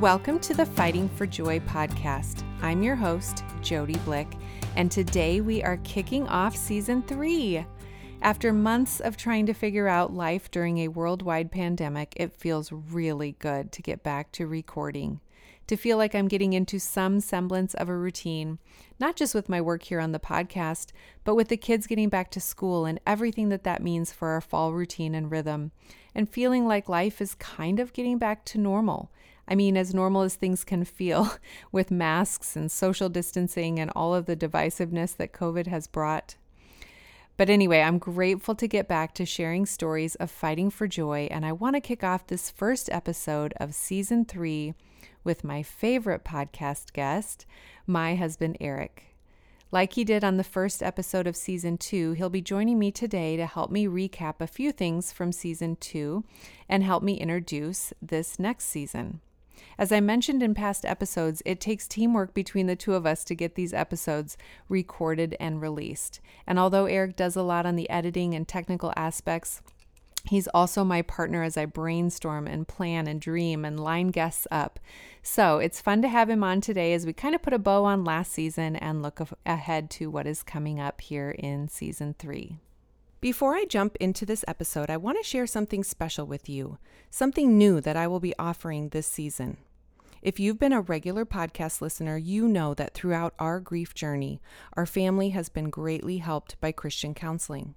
Welcome to the Fighting for Joy podcast. I'm your host, Jody Blick, and today we are kicking off season three. After months of trying to figure out life during a worldwide pandemic, it feels really good to get back to recording, to feel like I'm getting into some semblance of a routine, not just with my work here on the podcast, but with the kids getting back to school and everything that that means for our fall routine and rhythm, and feeling like life is kind of getting back to normal I mean, as normal as things can feel with masks and social distancing and all of the divisiveness that COVID has brought. But anyway, I'm grateful to get back to sharing stories of fighting for joy, and I want to kick off this first episode of season three with my favorite podcast guest, my husband, Eric. Like he did on the first episode of season two, he'll be joining me today to help me recap a few things from season two and help me introduce this next season. As I mentioned in past episodes, it takes teamwork between the two of us to get these episodes recorded and released. And although Eric does a lot on the editing and technical aspects, He's also my partner as I brainstorm and plan and dream and line guests up. So it's fun to have him on today as we kind of put a bow on last season and look ahead to what is coming up here in season three. Before I jump into this episode, I want to share something special with you, something new that I will be offering this season. If you've been a regular podcast listener, you know that throughout our grief journey, our family has been greatly helped by Christian counseling.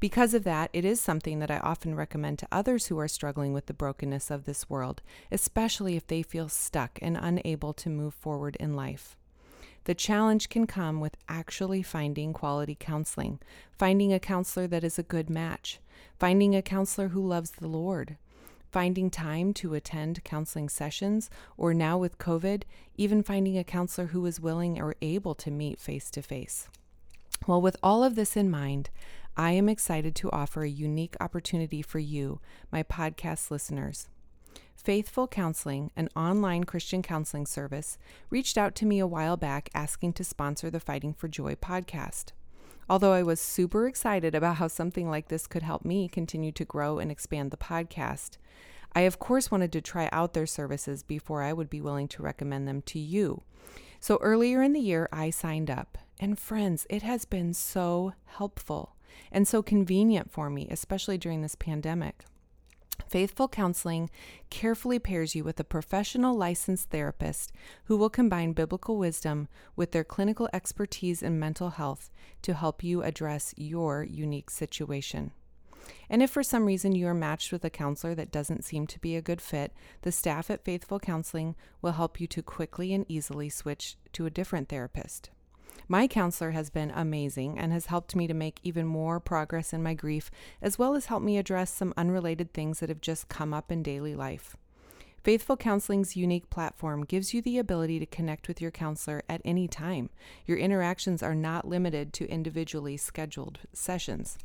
Because of that, it is something that I often recommend to others who are struggling with the brokenness of this world, especially if they feel stuck and unable to move forward in life. The challenge can come with actually finding quality counseling, finding a counselor that is a good match, finding a counselor who loves the Lord, finding time to attend counseling sessions, or now with COVID, even finding a counselor who is willing or able to meet face to face. Well, with all of this in mind, I am excited to offer a unique opportunity for you, my podcast listeners. Faithful Counseling, an online Christian counseling service, reached out to me a while back asking to sponsor the Fighting for Joy podcast. Although I was super excited about how something like this could help me continue to grow and expand the podcast, I of course wanted to try out their services before I would be willing to recommend them to you. So earlier in the year, I signed up. And friends, it has been so helpful and so convenient for me, especially during this pandemic. Faithful Counseling carefully pairs you with a professional licensed therapist who will combine biblical wisdom with their clinical expertise in mental health to help you address your unique situation. And if for some reason you are matched with a counselor that doesn't seem to be a good fit, the staff at Faithful Counseling will help you to quickly and easily switch to a different therapist. My counselor has been amazing and has helped me to make even more progress in my grief, as well as help me address some unrelated things that have just come up in daily life. Faithful Counseling's unique platform gives you the ability to connect with your counselor at any time. Your interactions are not limited to individually scheduled sessions.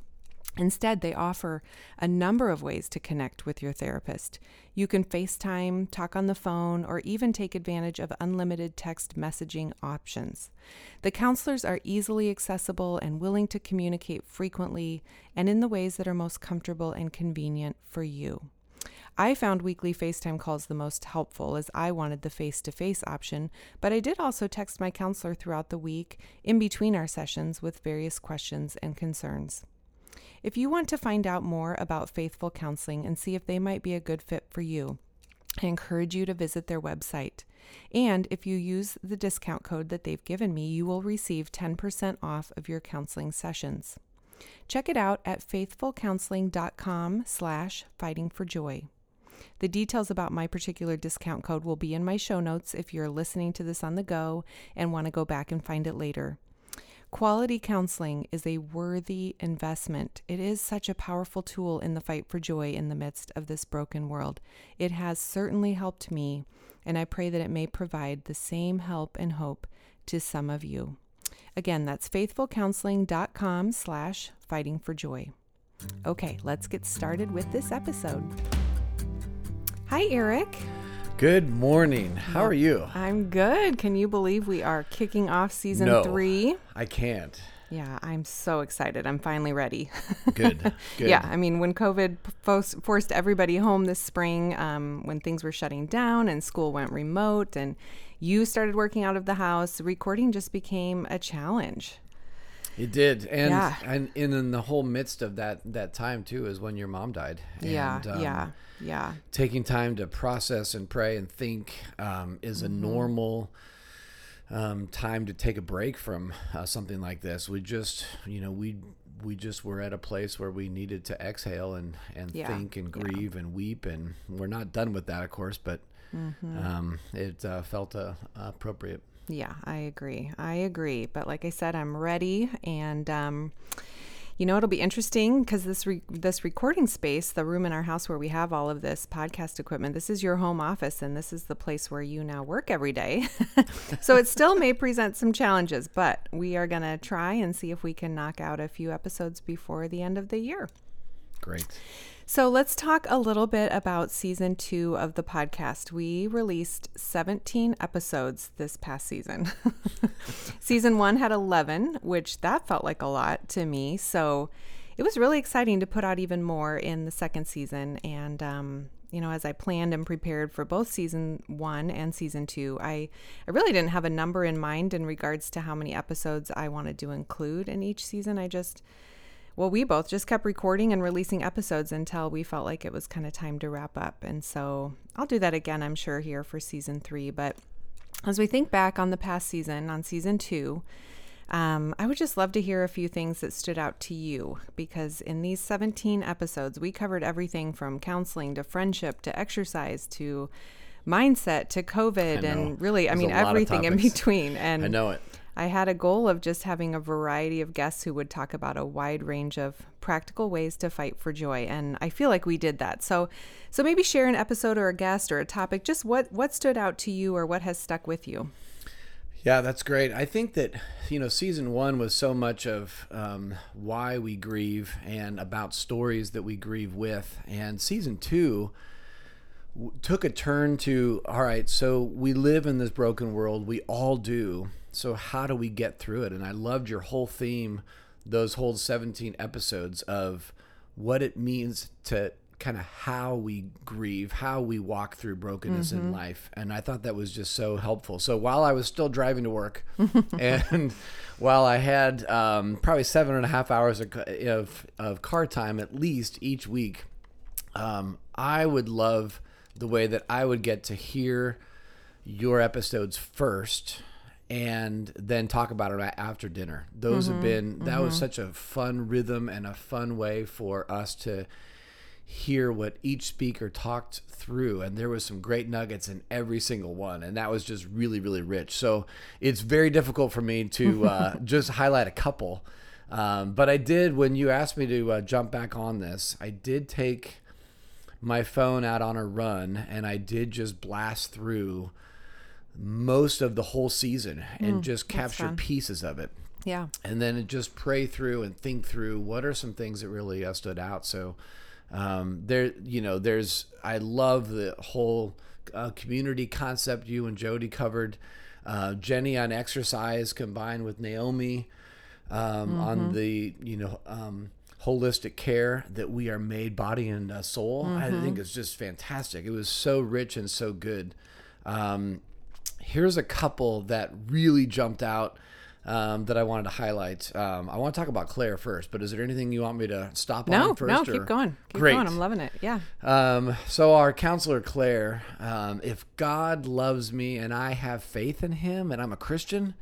Instead, they offer a number of ways to connect with your therapist. You can FaceTime, talk on the phone, or even take advantage of unlimited text messaging options. The counselors are easily accessible and willing to communicate frequently and in the ways that are most comfortable and convenient for you. I found weekly FaceTime calls the most helpful as I wanted the face to face option, but I did also text my counselor throughout the week in between our sessions with various questions and concerns. If you want to find out more about Faithful Counseling and see if they might be a good fit for you, I encourage you to visit their website. And if you use the discount code that they've given me, you will receive 10% off of your counseling sessions. Check it out at faithfulcounseling.com slash fighting for joy. The details about my particular discount code will be in my show notes if you're listening to this on the go and want to go back and find it later. Quality counseling is a worthy investment. It is such a powerful tool in the fight for joy in the midst of this broken world. It has certainly helped me, and I pray that it may provide the same help and hope to some of you. Again, that's faithfulcounseling.com slash fighting for joy. Okay, let's get started with this episode. Hi, Eric. Good morning. How are you? I'm good. Can you believe we are kicking off season no, three? I can't. Yeah, I'm so excited. I'm finally ready. Good. Good. Yeah, I mean, when COVID forced everybody home this spring, um, when things were shutting down and school went remote and you started working out of the house, recording just became a challenge. It did, and Yeah. and and in the whole midst of that that time too is when your mom died. yeah, um, yeah, yeah. Taking time to process and pray and think um, is Mm-hmm. a normal um, time to take a break from uh, something like this. We just, you know, we we just were at a place where we needed to exhale and and Yeah, think and yeah. grieve and weep, and we're not done with that, of course, but. Mm-hmm. Um, it uh, felt uh, appropriate. Yeah, I agree. I agree. But like I said, I'm ready, and um, you know it'll be interesting because this re- this recording space, the room in our house where we have all of this podcast equipment, this is your home office, and this is the place where you now work every day. so it still may present some challenges, but we are gonna try and see if we can knock out a few episodes before the end of the year. Great. So let's talk a little bit about season two of the podcast. We released 17 episodes this past season. season one had 11, which that felt like a lot to me. So it was really exciting to put out even more in the second season. And, um, you know, as I planned and prepared for both season one and season two, I, I really didn't have a number in mind in regards to how many episodes I wanted to include in each season. I just, well, we both just kept recording and releasing episodes until we felt like it was kind of time to wrap up. And so I'll do that again, I'm sure, here for season three. But as we think back on the past season, on season two, um, I would just love to hear a few things that stood out to you because in these 17 episodes, we covered everything from counseling to friendship to exercise to mindset to COVID and really, I mean, a lot of everything in between. And I know it. I had a goal of just having a variety of guests who would talk about a wide range of practical ways to fight for joy and I feel like we did that. So so maybe share an episode or a guest or a topic just what what stood out to you or what has stuck with you. Yeah, that's great. I think that you know, season one was so much of um, why we grieve and about stories that we grieve with, and season two took a turn to all right. So we live in this broken world. We all do. So how do we get through it? And I loved your whole theme, those whole seventeen episodes of what it means to kind of how we grieve, how we walk through brokenness in life. And I thought that was just so helpful. So while I was still driving to work and while I had um, probably seven and a half hours of, of, of car time at least each week, um, I would love the way that I would get to hear your episodes first and then talk about it after dinner. Those have been that was such a fun rhythm and a fun way for us to hear what each speaker talked through and there was some great nuggets in every single one and that was just really really rich. So it's very difficult for me to uh, just highlight a couple um, but i did when you asked me to uh, jump back on this i did take my phone out on a run and i did just blast through most of the whole season and just capture pieces of it Yeah. and then just pray through and think through what are some things that really uh, stood out. So um, there, you know, there's I love the whole uh, community concept you and Jody covered. Uh, Jenny on exercise combined with Naomi um, on the you know um, holistic care that we are made body and uh, soul. I think it's just fantastic. It was so rich and so good. Um, here's a couple that really jumped out um, that I wanted to highlight. Um, I want to talk about Claire first, but is there anything you want me to stop No, on first? no, or- keep going. Keep Great. going. I'm loving it. Yeah. Um, so our counselor Claire, um, if God loves me and I have faith in Him and I'm a Christian,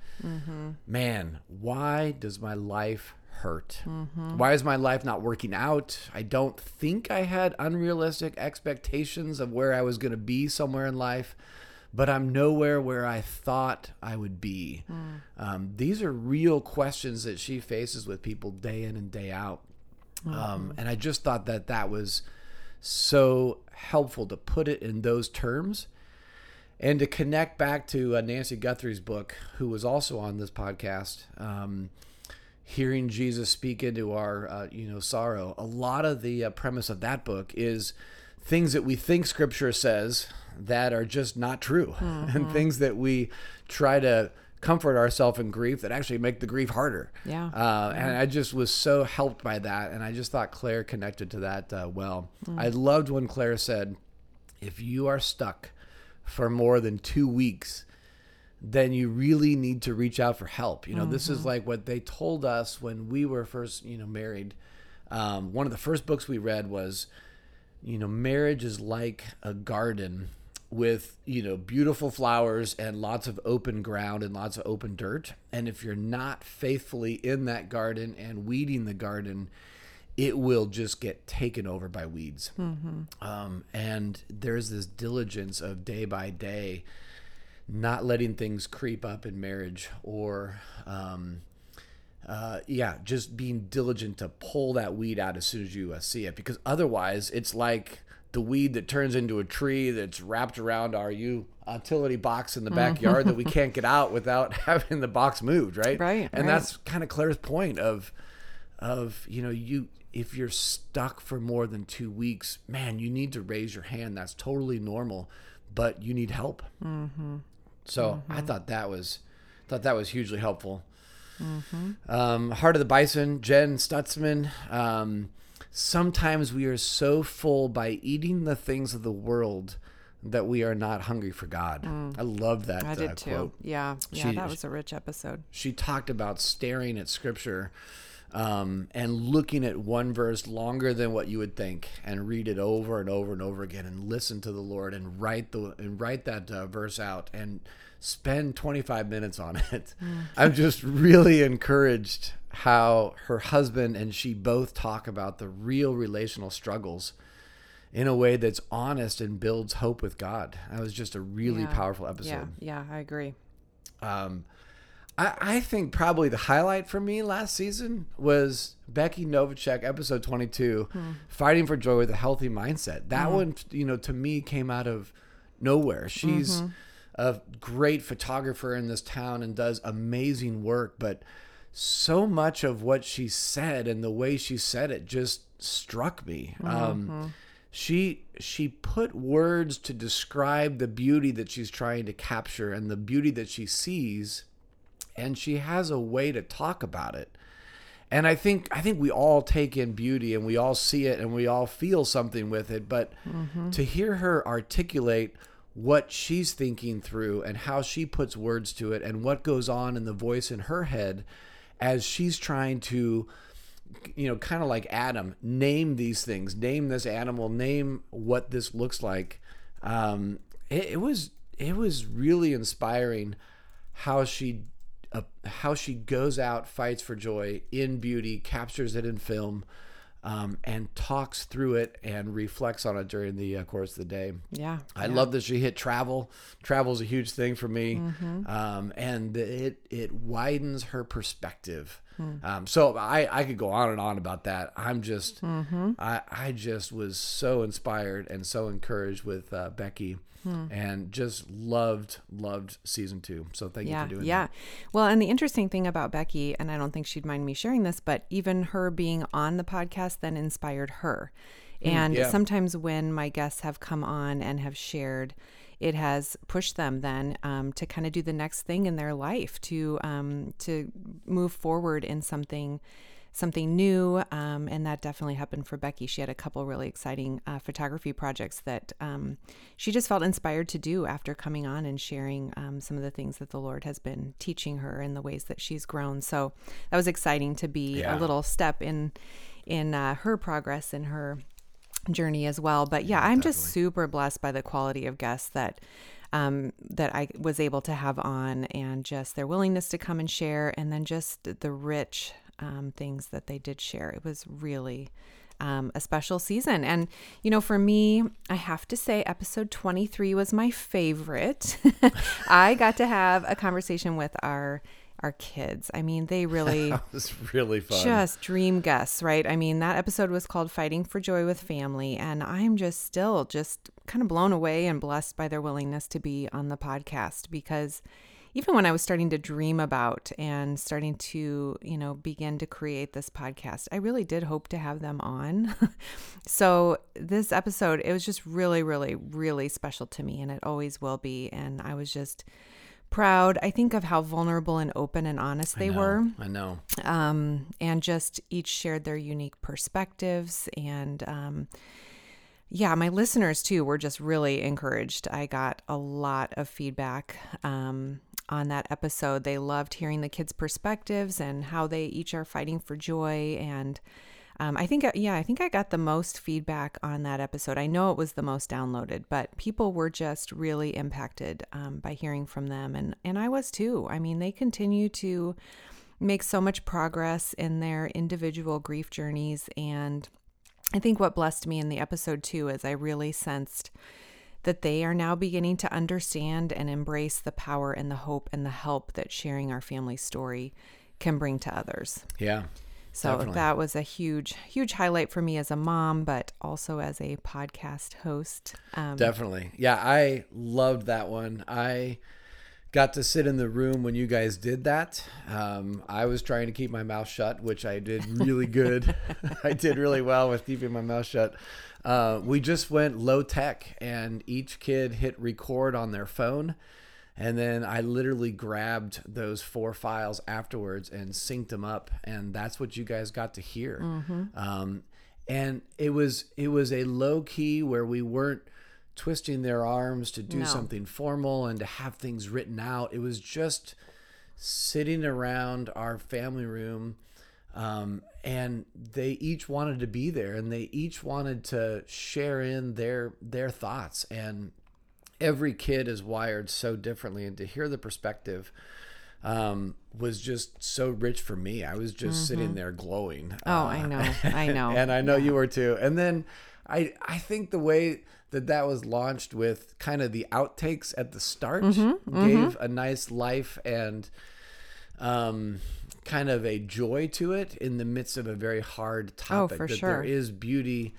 man, why does my life hurt? Why is my life not working out? I don't think I had unrealistic expectations of where I was going to be somewhere in life, but I'm nowhere where I thought I would be. Um, these are real questions that she faces with people day in and day out. Um, and I just thought that that was so helpful to put it in those terms and to connect back to uh, Nancy Guthrie's book, who was also on this podcast. Um, hearing Jesus speak into our, uh, you know, sorrow. A lot of the uh, premise of that book is things that we think Scripture says that are just not true, and things that we try to comfort ourselves in grief that actually make the grief harder. Yeah. Uh, And I just was so helped by that. And I just thought Claire connected to that uh, well. I loved when Claire said, if you are stuck for more than two weeks, then you really need to reach out for help. You know, this is like what they told us when we were first, you know, married. Um, one of the first books we read was, you know, marriage is like a garden with, you know, beautiful flowers and lots of open ground and lots of open dirt. And if you're not faithfully in that garden and weeding the garden, it will just get taken over by weeds. Um, and there's this diligence of day by day not letting things creep up in marriage or um, uh, yeah just being diligent to pull that weed out as soon as you uh, see it because otherwise it's like the weed that turns into a tree that's wrapped around our utility box in the backyard that we can't get out without having the box moved right? Right, and right. that's kind of claire's point of of you know you if you're stuck for more than two weeks man you need to raise your hand. That's totally normal but you need help. Mm-hmm. so i thought that was thought that was hugely helpful Mm-hmm. um, heart of the bison jen stutzman um, sometimes we are so full by eating the things of the world that we are not hungry for god i love that Mm. I uh, did too. quote Yeah. Yeah. She- that was a rich episode. she talked about staring at scripture um, and looking at one verse longer than what you would think and read it over and over and over again and listen to the lord and write the and write that uh, verse out and spend 25 minutes on it i'm just really encouraged how her husband and she both talk about the real relational struggles in a way that's honest and builds hope with god that was just a really Yeah. powerful episode Yeah. Yeah. I agree. um, I, I think probably the highlight for me last season was Becky Novacek, episode 22, Fighting for Joy with a Healthy Mindset. That one, you know, to me came out of nowhere. She's a great photographer in this town and does amazing work, but so much of what she said and the way she said it just struck me. Um, she she put words to describe the beauty that she's trying to capture and the beauty that she sees and she has a way to talk about it. And i think i think we all take in beauty and we all see it and we all feel something with it but to hear her articulate what she's thinking through and how she puts words to it and what goes on in the voice in her head as she's trying to you know, kind of like Adam, name these things, name this animal, name what this looks like. Um, it, it was it was really inspiring how she uh, how she goes out, fights for joy in beauty, captures it in film, um, and talks through it and reflects on it during the uh, course of the day. Yeah. I yeah. love that she hit travel. Travel is a huge thing for me, um, and it it widens her perspective. Um, so I I could go on and on about that. I'm just I I just was so inspired and so encouraged with uh, Becky, and just loved loved season two. So thank yeah, you for doing yeah. that. Yeah. Well, and the interesting thing about Becky, and I don't think she'd mind me sharing this, but even her being on the podcast then inspired her. And Mm, yeah. sometimes when my guests have come on and have shared, it has pushed them then um, to kind of do the next thing in their life to um, to move forward in something something new um, and that definitely happened for becky she had a couple really exciting uh, photography projects that um, she just felt inspired to do after coming on and sharing um, some of the things that the lord has been teaching her and the ways that she's grown so that was exciting to be Yeah. a little step in in uh, her progress in her journey as well. But yeah, I'm just super blessed by the quality of guests that um, that I was able to have on, and just their willingness to come and share, and then just the rich um, things that they did share. It was really. Um, a special season. And, you know, for me, I have to say, episode 23 was my favorite. I got to have a conversation with our our kids. I mean, they really It was really fun. just dream guests, right? I mean, that episode was called Fighting for Joy with Family, and I'm just still just kind of blown away and blessed by their willingness to be on the podcast because even when I was starting to dream about and starting to, you know, begin to create this podcast, I really did hope to have them on. so, this episode, it was just really, really, really special to me, and it always will be. And I was just proud. I think of how vulnerable and open and honest they I know, were. I know. Um, and just each shared their unique perspectives. And um, yeah, my listeners too were just really encouraged. I got a lot of feedback um, on that episode. They loved hearing the kids' perspectives and how they each are fighting for joy. And um, I think, yeah, I think I got the most feedback on that episode. I know it was the most downloaded, but people were just really impacted um, by hearing from them, and and I was too. I mean, they continue to make so much progress in their individual grief journeys, and I think what blessed me in the episode too is I really sensed that they are now beginning to understand and embrace the power and the hope and the help that sharing our family story can bring to others. Yeah. So Definitely. that was a huge, huge highlight for me as a mom, but also as a podcast host. Um, Definitely. Yeah, I loved that one. I got to sit in the room when you guys did that. Um, I was trying to keep my mouth shut, which I did really good. I did really well with keeping my mouth shut. Uh, we just went low tech, and each kid hit record on their phone. And then I literally grabbed those four files afterwards and synced them up, and that's what you guys got to hear. Um, and it was it was a low key where we weren't twisting their arms to do No. something formal and to have things written out. It was just sitting around our family room um, and they each wanted to be there and they each wanted to share in their their thoughts and every kid is wired so differently and to hear the perspective um, was just so rich for me i was just sitting there glowing Mm-hmm. Oh, I know. I know. and i know you were too and then i i think the way that that was launched with kind of the outtakes at the start Mm-hmm, gave a nice life and um kind of a joy to it in the midst of a very hard topic Oh, for that sure. there is beauty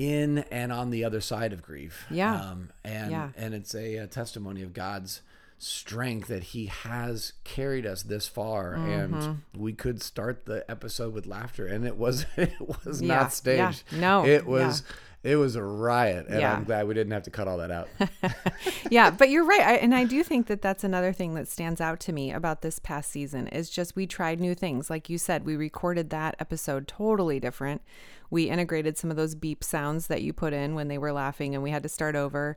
in and on the other side of grief Yeah. um, and Yeah. and it's a, a testimony of god's strength that he has carried us this far Mm-hmm. and we could start the episode with laughter and it was it was Yeah, not yeah. staged No, it was it was a riot and Yeah. i'm glad we didn't have to cut all that out yeah, but you're right. I, and I do think that that's another thing that stands out to me about this past season is just we tried new things. Like you said, we recorded that episode totally different. We integrated some of those beep sounds that you put in when they were laughing and we had to start over.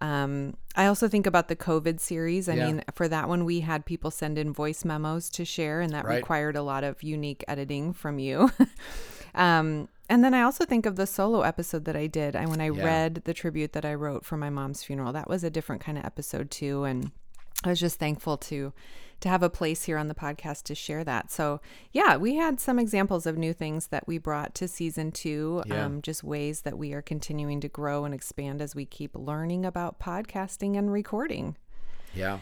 Um, I also think about the COVID series. I Yeah. mean, for that one, we had people send in voice memos to share, and that Right. required a lot of unique editing from you. um, and then I also think of the solo episode that I did. I when I Yeah. read the tribute that I wrote for my mom's funeral. That was a different kind of episode too, and I was just thankful to to have a place here on the podcast to share that. So yeah, we had some examples of new things that we brought to season two. Yeah. Um, just ways that we are continuing to grow and expand as we keep learning about podcasting and recording. yeah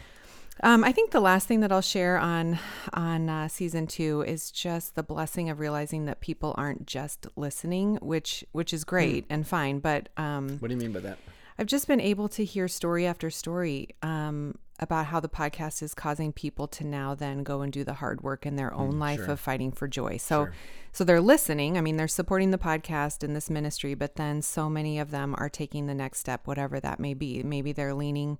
Um, I think the last thing that I'll share on on uh, season two is just the blessing of realizing that people aren't just listening, which which is great and fine. But um, what do you mean by that I've just been able to hear story after story um, about how the podcast is causing people to now then go and do the hard work in their own life sure. of fighting for joy. So, so they're listening. I mean, they're supporting the podcast and this ministry, but then so many of them are taking the next step, whatever that may be. Maybe they're leaning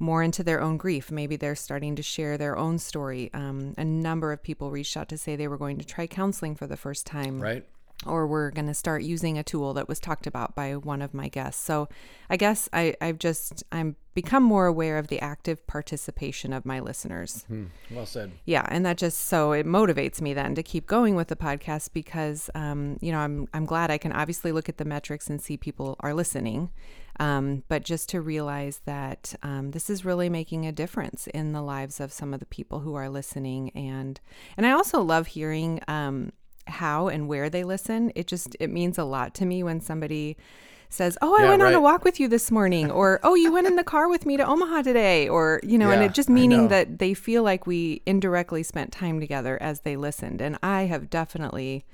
more into their own grief. Maybe they're starting to share their own story. Um, a number of people reached out to say they were going to try counseling for the first time right or we're going to start using a tool that was talked about by one of my guests. So I guess I, I've just, I'm become more aware of the active participation of my listeners. Hmm. well said Yeah. And that just, so it motivates me then to keep going with the podcast because, um, you know, I'm, I'm glad I can obviously look at the metrics and see people are listening. Um, but just to realize that um, this is really making a difference in the lives of some of the people who are listening, and and I also love hearing um, how and where they listen. It just it means a lot to me when somebody says, "Oh, I Yeah, went on a walk with you this morning," or "Oh, you went in the car with me to Omaha today," or you know, and it just meaning that they feel like we indirectly spent time together as they listened, and I have definitely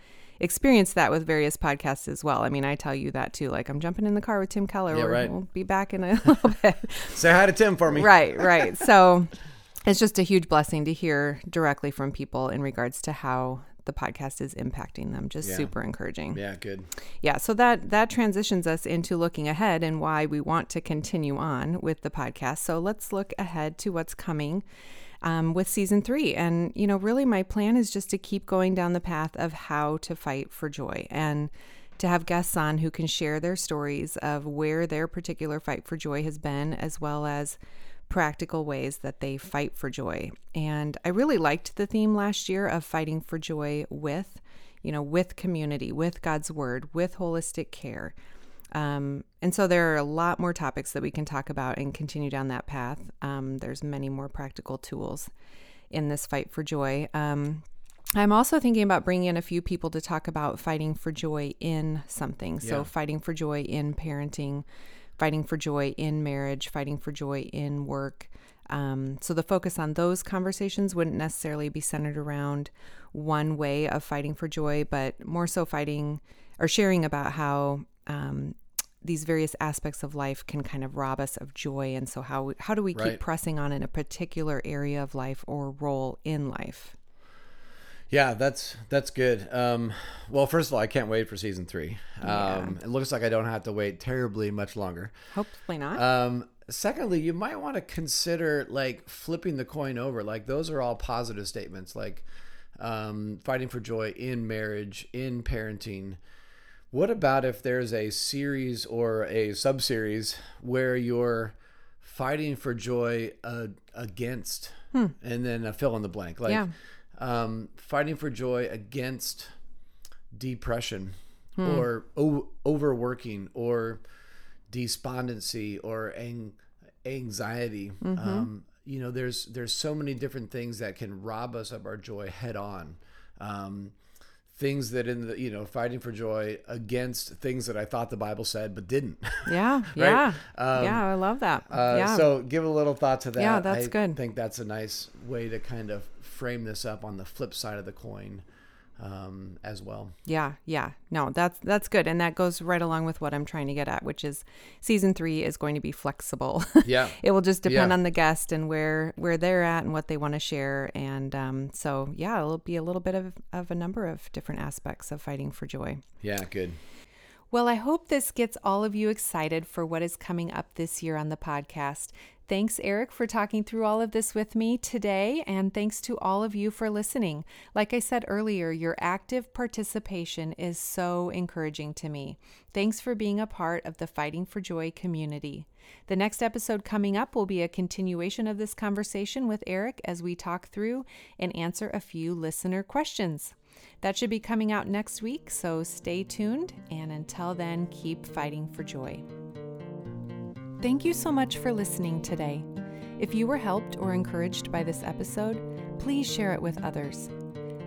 experienced that with various podcasts as well. I mean, I tell you that too. Like I'm jumping in the car with Tim Keller. Yeah, right. We'll be back in a little bit. say hi to tim for me right, right. So it's just a huge blessing to hear directly from people in regards to how the podcast is impacting them. Just Yeah. super encouraging. Yeah, good. Yeah, so that that transitions us into looking ahead and why we want to continue on with the podcast. So let's look ahead to what's coming um, with season three. And you know, really, my plan is just to keep going down the path of how to fight for joy and to have guests on who can share their stories of where their particular fight for joy has been, as well as practical ways that they fight for joy. And I really liked the theme last year of fighting for joy with, you know, with community, with God's word, with holistic care. Um, and so there are a lot more topics that we can talk about and continue down that path. Um, there's many more practical tools in this fight for joy. Um, I'm also thinking about bringing in a few people to talk about fighting for joy in something. So, Yeah. fighting for joy in parenting, fighting for joy in marriage, fighting for joy in work. Um, so, the focus on those conversations wouldn't necessarily be centered around one way of fighting for joy, but more so fighting or sharing about how um, these various aspects of life can kind of rob us of joy. And so, how, how do we keep pressing on in a particular area of life or role in life? Yeah, that's that's good. Um, well, first of all, I can't wait for season three. Um, It looks like I don't have to wait terribly much longer. Hopefully not. Um, secondly, you might want to consider like flipping the coin over. Like those are all positive statements. Like um, fighting for joy in marriage, in parenting. What about if there's a series or a sub series where you're fighting for joy uh, against, and then a fill in the blank, like Yeah. Um, fighting for joy against depression or o- overworking or despondency or ang- anxiety. Um, you know, there's there's so many different things that can rob us of our joy head on. Um, things that in the you know fighting for joy against things that I thought the Bible said but didn't. Yeah, yeah, Um, yeah. I love that. Uh, yeah, So give a little thought to that. Yeah, that's I good. I think that's a nice way to kind of frame this up on the flip side of the coin um, as well. yeah, yeah. No, that's that's good, and that goes right along with what I'm trying to get at, which is season three is going to be flexible. Yeah. it will just depend Yeah. on the guest and where where they're at and what they want to share, and um, so yeah, it'll be a little bit of of a number of different aspects of fighting for joy. Yeah, good. Well, I hope this gets all of you excited for what is coming up this year on the podcast. Thanks, Eric, for talking through all of this with me today, and thanks to all of you for listening. Like I said earlier, your active participation is so encouraging to me. Thanks for being a part of the Fighting for Joy community. The next episode coming up will be a continuation of this conversation with Eric as we talk through and answer a few listener questions. That should be coming out next week, so stay tuned. And until then, keep fighting for joy. Thank you so much for listening today. If you were helped or encouraged by this episode, please share it with others.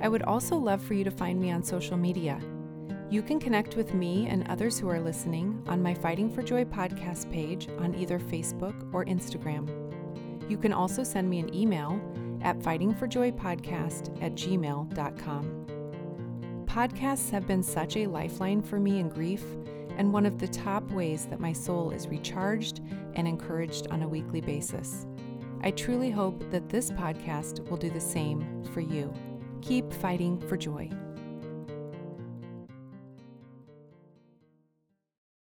I would also love for you to find me on social media. You can connect with me and others who are listening on my Fighting for Joy podcast page on either Facebook or Instagram. You can also send me an email at fightingforjoypodcast at gmail.com. Podcasts have been such a lifeline for me in grief and one of the top ways that my soul is recharged and encouraged on a weekly basis. I truly hope that this podcast will do the same for you. Keep fighting for joy.